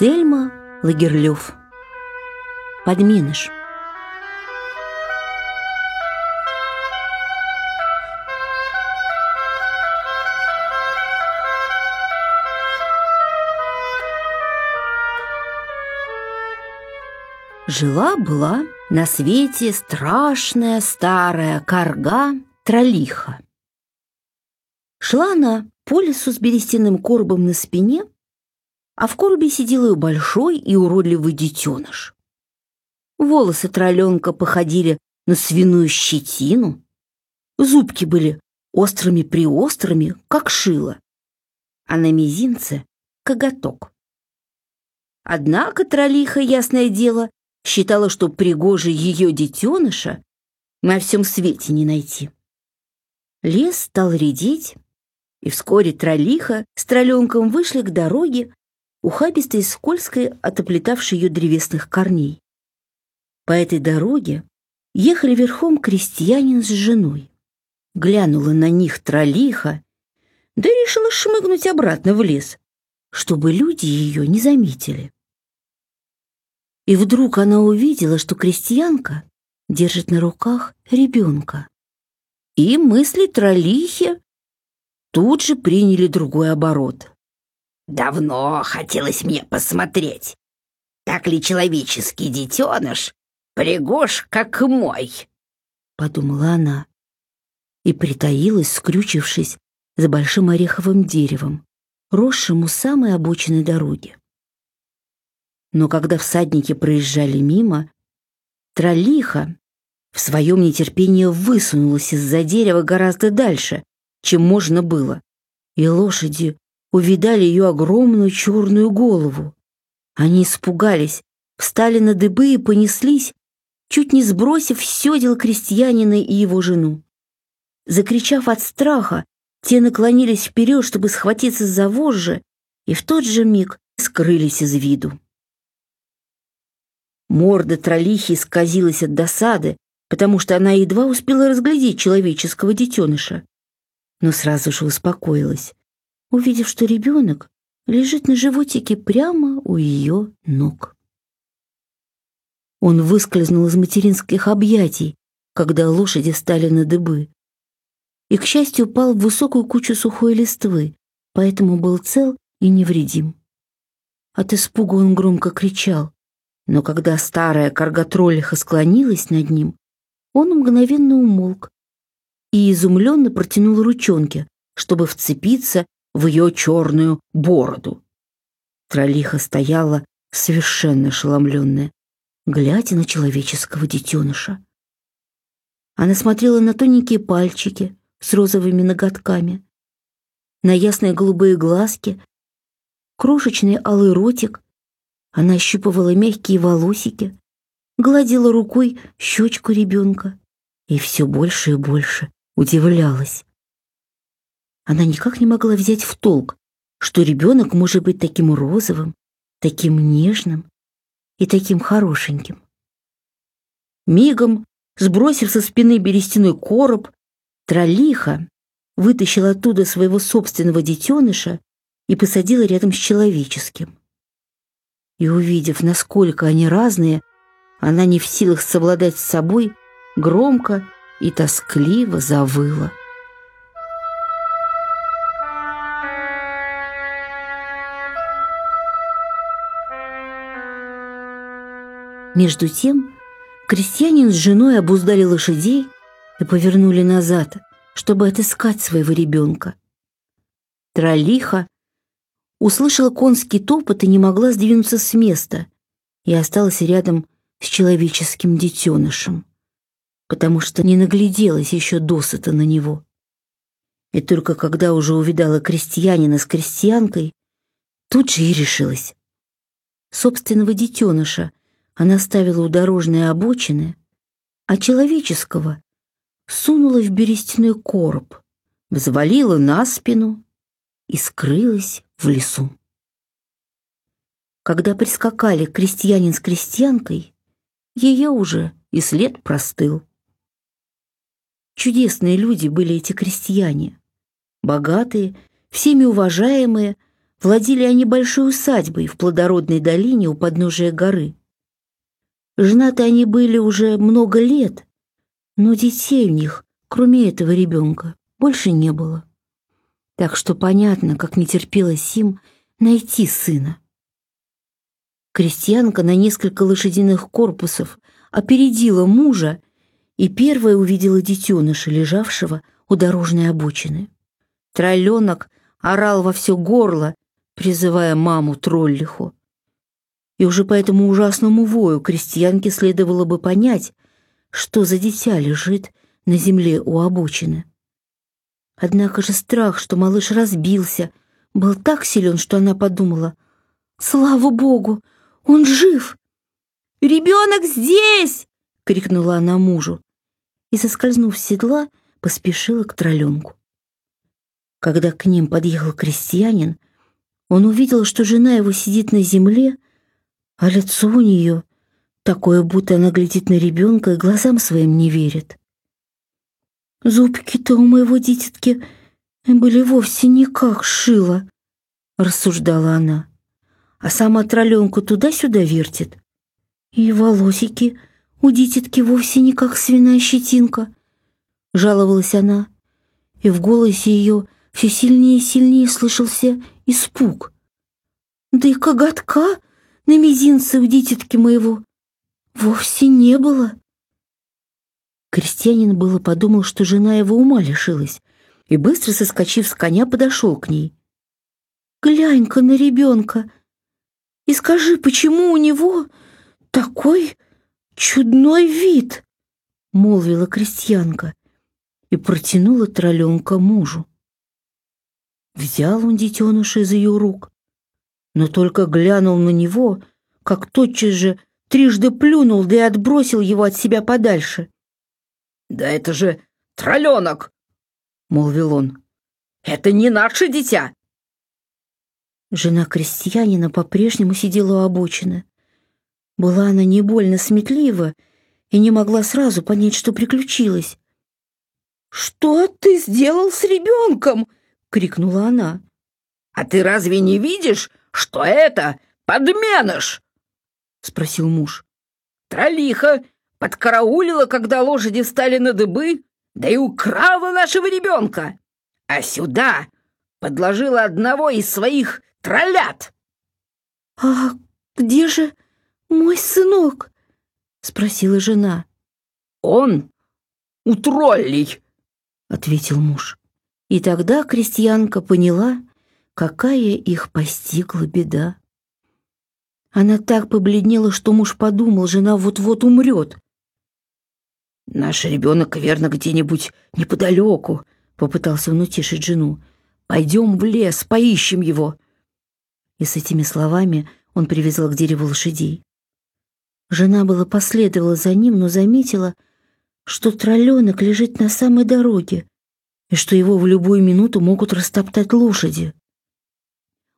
Ансельма Лагерлёв. Подменыш. Жила-была на свете страшная старая корга Тролиха. Шла она по лесу с берестяным коробом на спине, а в коробе сидел ее большой и уродливый детеныш. Волосы тролленка походили на свиную щетину, зубки были острыми-приострыми, как шило, а на мизинце — коготок. Однако тролиха, ясное дело, считала, что пригожий ее детеныша на всем свете не найти. Лес стал редеть, и вскоре тролиха с троленком вышли к дороге, ухабистой и скользкой от оплетавшей ее древесных корней. По этой дороге ехали верхом крестьянин с женой. Глянула на них тролиха, да решила шмыгнуть обратно в лес, чтобы люди ее не заметили. И вдруг она увидела, что крестьянка держит на руках ребенка. И мысли троллихи тут же приняли другой оборот. «Давно хотелось мне посмотреть, так ли человеческий детеныш пригож, как мой», — подумала она и притаилась, скрючившись за большим ореховым деревом, росшим у самой обочины дороги. Но когда всадники проезжали мимо, троллиха в своем нетерпении высунулась из-за дерева гораздо дальше, чем можно было, и лошади увидали ее огромную черную голову. Они испугались, встали на дыбы и понеслись, чуть не сбросив все дело крестьянина и его жену. Закричав от страха, те наклонились вперед, чтобы схватиться за вожжи, и в тот же миг скрылись из виду. Морда троллихи исказилась от досады, потому что она едва успела разглядеть человеческого детеныша. Но сразу же успокоилась, увидев, что ребенок лежит на животике прямо у ее ног. Он выскользнул из материнских объятий, когда лошади стали на дыбы, и, к счастью, упал в высокую кучу сухой листвы, поэтому был цел и невредим. От испуга он громко кричал, но когда старая каргатролиха склонилась над ним, он мгновенно умолк и изумленно протянул ручонки, чтобы вцепиться в ее черную бороду. Тролиха стояла совершенно ошеломленная, глядя на человеческого детеныша. Она смотрела на тоненькие пальчики с розовыми ноготками, на ясные голубые глазки, крошечный алый ротик она ощупывала мягкие волосики, гладила рукой щечку ребенка и все больше и больше удивлялась. Она никак не могла взять в толк, что ребенок может быть таким розовым, таким нежным и таким хорошеньким. Мигом, сбросив со спины берестяной короб, троллиха вытащила оттуда своего собственного детеныша и посадила рядом с человеческим и, увидев, насколько они разные, она не в силах совладать с собой, громко и тоскливо завыла. Между тем, крестьянин с женой обуздали лошадей и повернули назад, чтобы отыскать своего ребенка. Троллиха услышала конский топот и не могла сдвинуться с места, и осталась рядом с человеческим детенышем, потому что не нагляделась еще досыта на него. И только когда уже увидала крестьянина с крестьянкой, тут же и решилась. Собственного детеныша она ставила у дорожной обочины, а человеческого сунула в берестяной короб, взвалила на спину и скрылась в лесу. Когда прискакали крестьянин с крестьянкой, ее уже и след простыл. Чудесные люди были эти крестьяне, богатые, всеми уважаемые, Владели они большой усадьбой в плодородной долине у подножия горы. Женаты они были уже много лет, но детей у них, кроме этого ребенка, больше не было. Так что понятно, как не терпелось им найти сына. Крестьянка на несколько лошадиных корпусов опередила мужа и первая увидела детеныша, лежавшего у дорожной обочины. Тролленок орал во все горло, призывая маму троллиху. И уже по этому ужасному вою крестьянке следовало бы понять, что за дитя лежит на земле у обочины. Однако же страх, что малыш разбился, был так силен, что она подумала, «Слава Богу, он жив!» «Ребенок здесь!» — крикнула она мужу и, соскользнув с седла, поспешила к тролленку. Когда к ним подъехал крестьянин, он увидел, что жена его сидит на земле, а лицо у нее такое, будто она глядит на ребенка и глазам своим не верит. «Зубки-то у моего дитятки были вовсе не как шило», — рассуждала она, а сама тролленку туда-сюда вертит. И волосики у дитятки вовсе не как свиная щетинка, — жаловалась она, и в голосе ее все сильнее и сильнее слышался испуг. Да и коготка на мизинце у дитятки моего вовсе не было. Крестьянин было подумал, что жена его ума лишилась, и быстро соскочив с коня, подошел к ней. «Глянь-ка на ребенка и скажи, почему у него такой чудной вид?» — молвила крестьянка и протянула тролленка мужу. Взял он детеныша из ее рук, но только глянул на него, как тотчас же трижды плюнул, да и отбросил его от себя подальше. «Да это же тролленок!» — молвил он. «Это не наше дитя!» Жена крестьянина по-прежнему сидела у обочины. Была она не больно сметлива и не могла сразу понять, что приключилось. «Что ты сделал с ребенком?» — крикнула она. «А ты разве не видишь, что это подменыш?» — спросил муж. «Тролиха подкараулила, когда лошади встали на дыбы, да и украла нашего ребенка, а сюда подложила одного из своих троллят». «А где же мой сынок?» — спросила жена. «Он у троллей», — ответил муж. И тогда крестьянка поняла, какая их постигла беда. Она так побледнела, что муж подумал, жена вот-вот умрет. «Наш ребенок, верно, где-нибудь неподалеку», — попытался он утешить жену. «Пойдем в лес, поищем его». И с этими словами он привязал к дереву лошадей. Жена была последовала за ним, но заметила, что тролленок лежит на самой дороге, и что его в любую минуту могут растоптать лошади.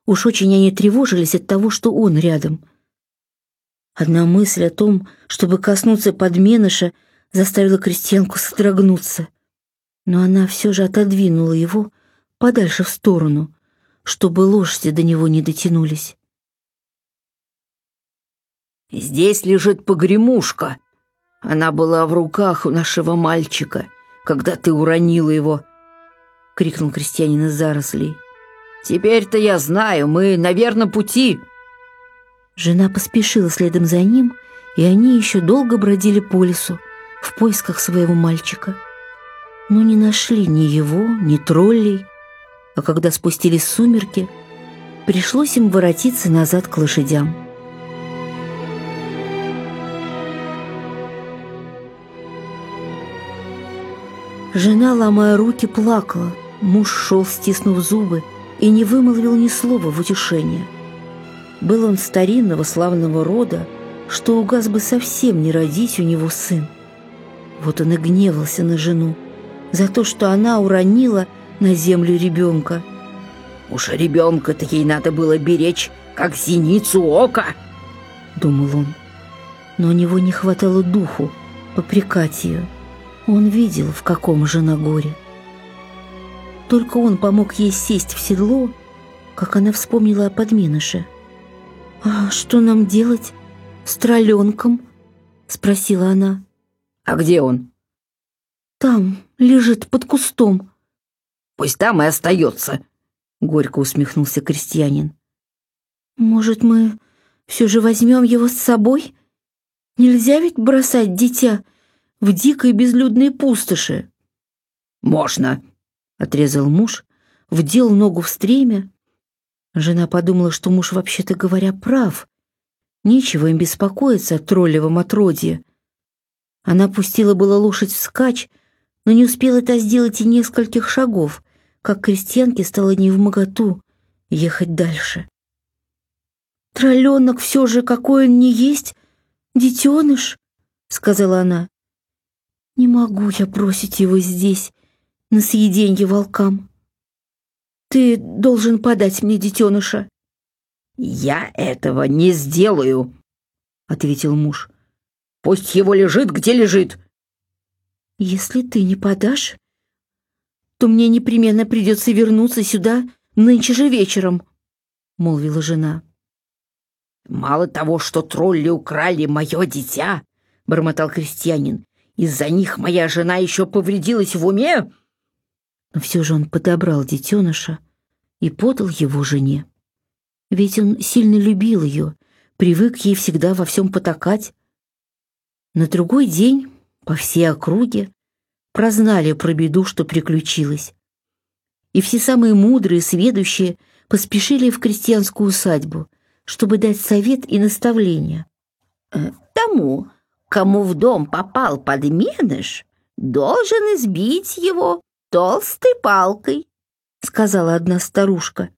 Уж очень они тревожились от того, что он рядом. Одна мысль о том, чтобы коснуться подменыша, заставила крестьянку содрогнуться. Но она все же отодвинула его подальше в сторону, чтобы лошади до него не дотянулись. «Здесь лежит погремушка. Она была в руках у нашего мальчика, когда ты уронила его», — крикнул крестьянин из зарослей. «Теперь-то я знаю, мы на верном пути!» Жена поспешила следом за ним, и они еще долго бродили по лесу в поисках своего мальчика. Но не нашли ни его, ни троллей, а когда спустились сумерки, пришлось им воротиться назад к лошадям. Жена, ломая руки, плакала — Муж шел, стиснув зубы, и не вымолвил ни слова в утешение. Был он старинного славного рода, что угас бы совсем не родить у него сын. Вот он и гневался на жену за то, что она уронила на землю ребенка. «Уж ребенка-то ей надо было беречь, как зеницу ока!» — думал он. Но у него не хватало духу попрекать ее. Он видел, в каком жена горе. Только он помог ей сесть в седло как она вспомнила о подменыше. «А что нам делать с троленком?» — спросила она. «А где он?» «Там, лежит под кустом». «Пусть там и остается», — горько усмехнулся крестьянин. «Может, мы все же возьмем его с собой? Нельзя ведь бросать дитя в дикой безлюдной пустоши». «Можно», — отрезал муж, вдел ногу в стремя. Жена подумала, что муж, вообще-то говоря, прав. Нечего им беспокоиться о троллевом отродье. Она пустила было лошадь вскачь, но не успела это сделать и нескольких шагов, как крестьянке стало невмоготу ехать дальше. «Тролленок все же, какой он не есть, детеныш», — сказала она. «Не могу я бросить его здесь, на съеденье волкам. Ты должен подать мне детеныша». «Я этого не сделаю», — ответил муж. «Пусть его лежит, где лежит». «Если ты не подашь, то мне непременно придется вернуться сюда нынче же вечером», — молвила жена. «Мало того, что тролли украли мое дитя», — бормотал крестьянин, «из-за них моя жена еще повредилась в уме». Но все же он подобрал детеныша и подал его жене. Ведь он сильно любил ее, привык ей всегда во всем потакать. На другой день по всей округе прознали про беду, что приключилась. И все самые мудрые, сведущие поспешили в крестьянскую усадьбу, чтобы дать совет и наставление. «Э, «Тому, кому в дом попал подменыш, должен избить его толстой палкой», — сказала одна старушка.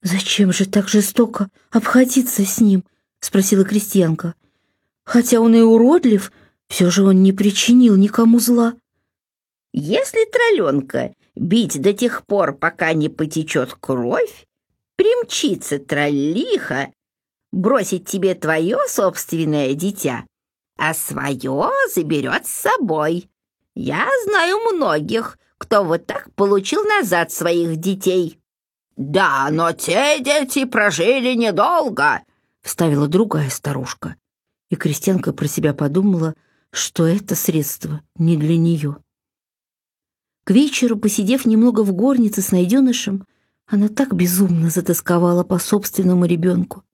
«Зачем же так жестоко обходиться с ним?» — спросила крестьянка. «Хотя он и уродлив, все же он не причинил никому зла». «Если тролленка бить до тех пор, пока не потечет кровь, примчится троллиха, бросить тебе твое собственное дитя, а свое заберет с собой. Я знаю многих, кто вот так получил назад своих детей». «Да, но те дети прожили недолго», — вставила другая старушка. И крестьянка про себя подумала, что это средство не для нее. К вечеру, посидев немного в горнице с найденышем, она так безумно затасковала по собственному ребенку,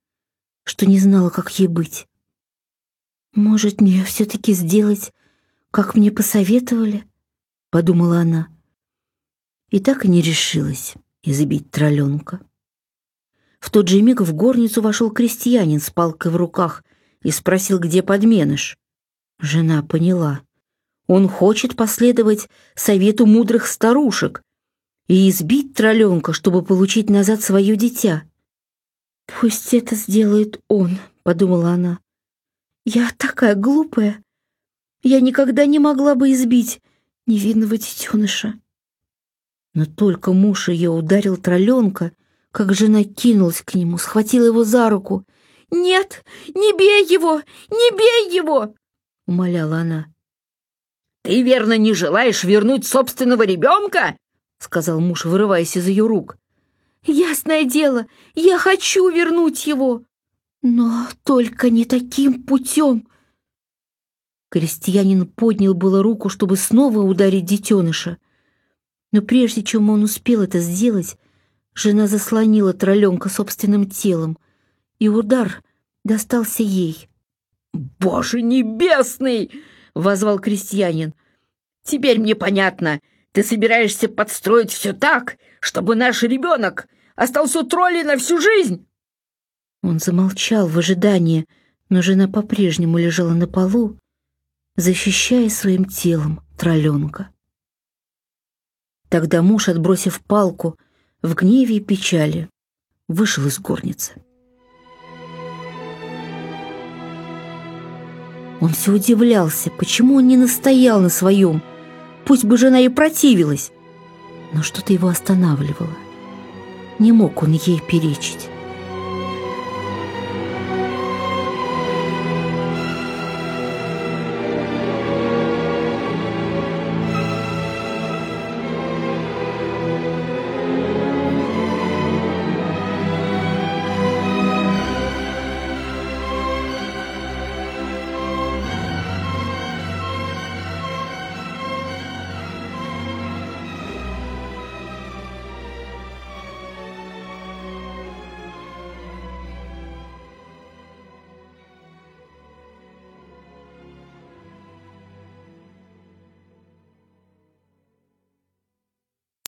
что не знала, как ей быть. «Может, мне все-таки сделать, как мне посоветовали?» — подумала она. И так и не решилась избить тролленка. В тот же миг в горницу вошел крестьянин с палкой в руках и спросил, где подменыш. Жена поняла. Он хочет последовать совету мудрых старушек и избить тролленка, чтобы получить назад свое дитя. «Пусть это сделает он», — подумала она. «Я такая глупая. Я никогда не могла бы избить невинного детеныша». Но только муж ее ударил тролленка, как жена кинулась к нему, схватила его за руку. «Нет, не бей его! Не бей его!» — умоляла она. «Ты, верно, не желаешь вернуть собственного ребенка?» — сказал муж, вырываясь из ее рук. «Ясное дело, я хочу вернуть его, но только не таким путем». Крестьянин поднял было руку, чтобы снова ударить детеныша, но прежде чем он успел это сделать, жена заслонила тролленка собственным телом, и удар достался ей. «Боже небесный!» — возвал крестьянин. «Теперь мне понятно. Ты собираешься подстроить все так, чтобы наш ребенок остался троллей на всю жизнь!» Он замолчал в ожидании, но жена по-прежнему лежала на полу, защищая своим телом тролленка. Тогда муж, отбросив палку, в гневе и печали, вышел из горницы. Он все удивлялся, почему он не настоял на своем, пусть бы жена и противилась. Но что-то его останавливало. Не мог он ей перечить.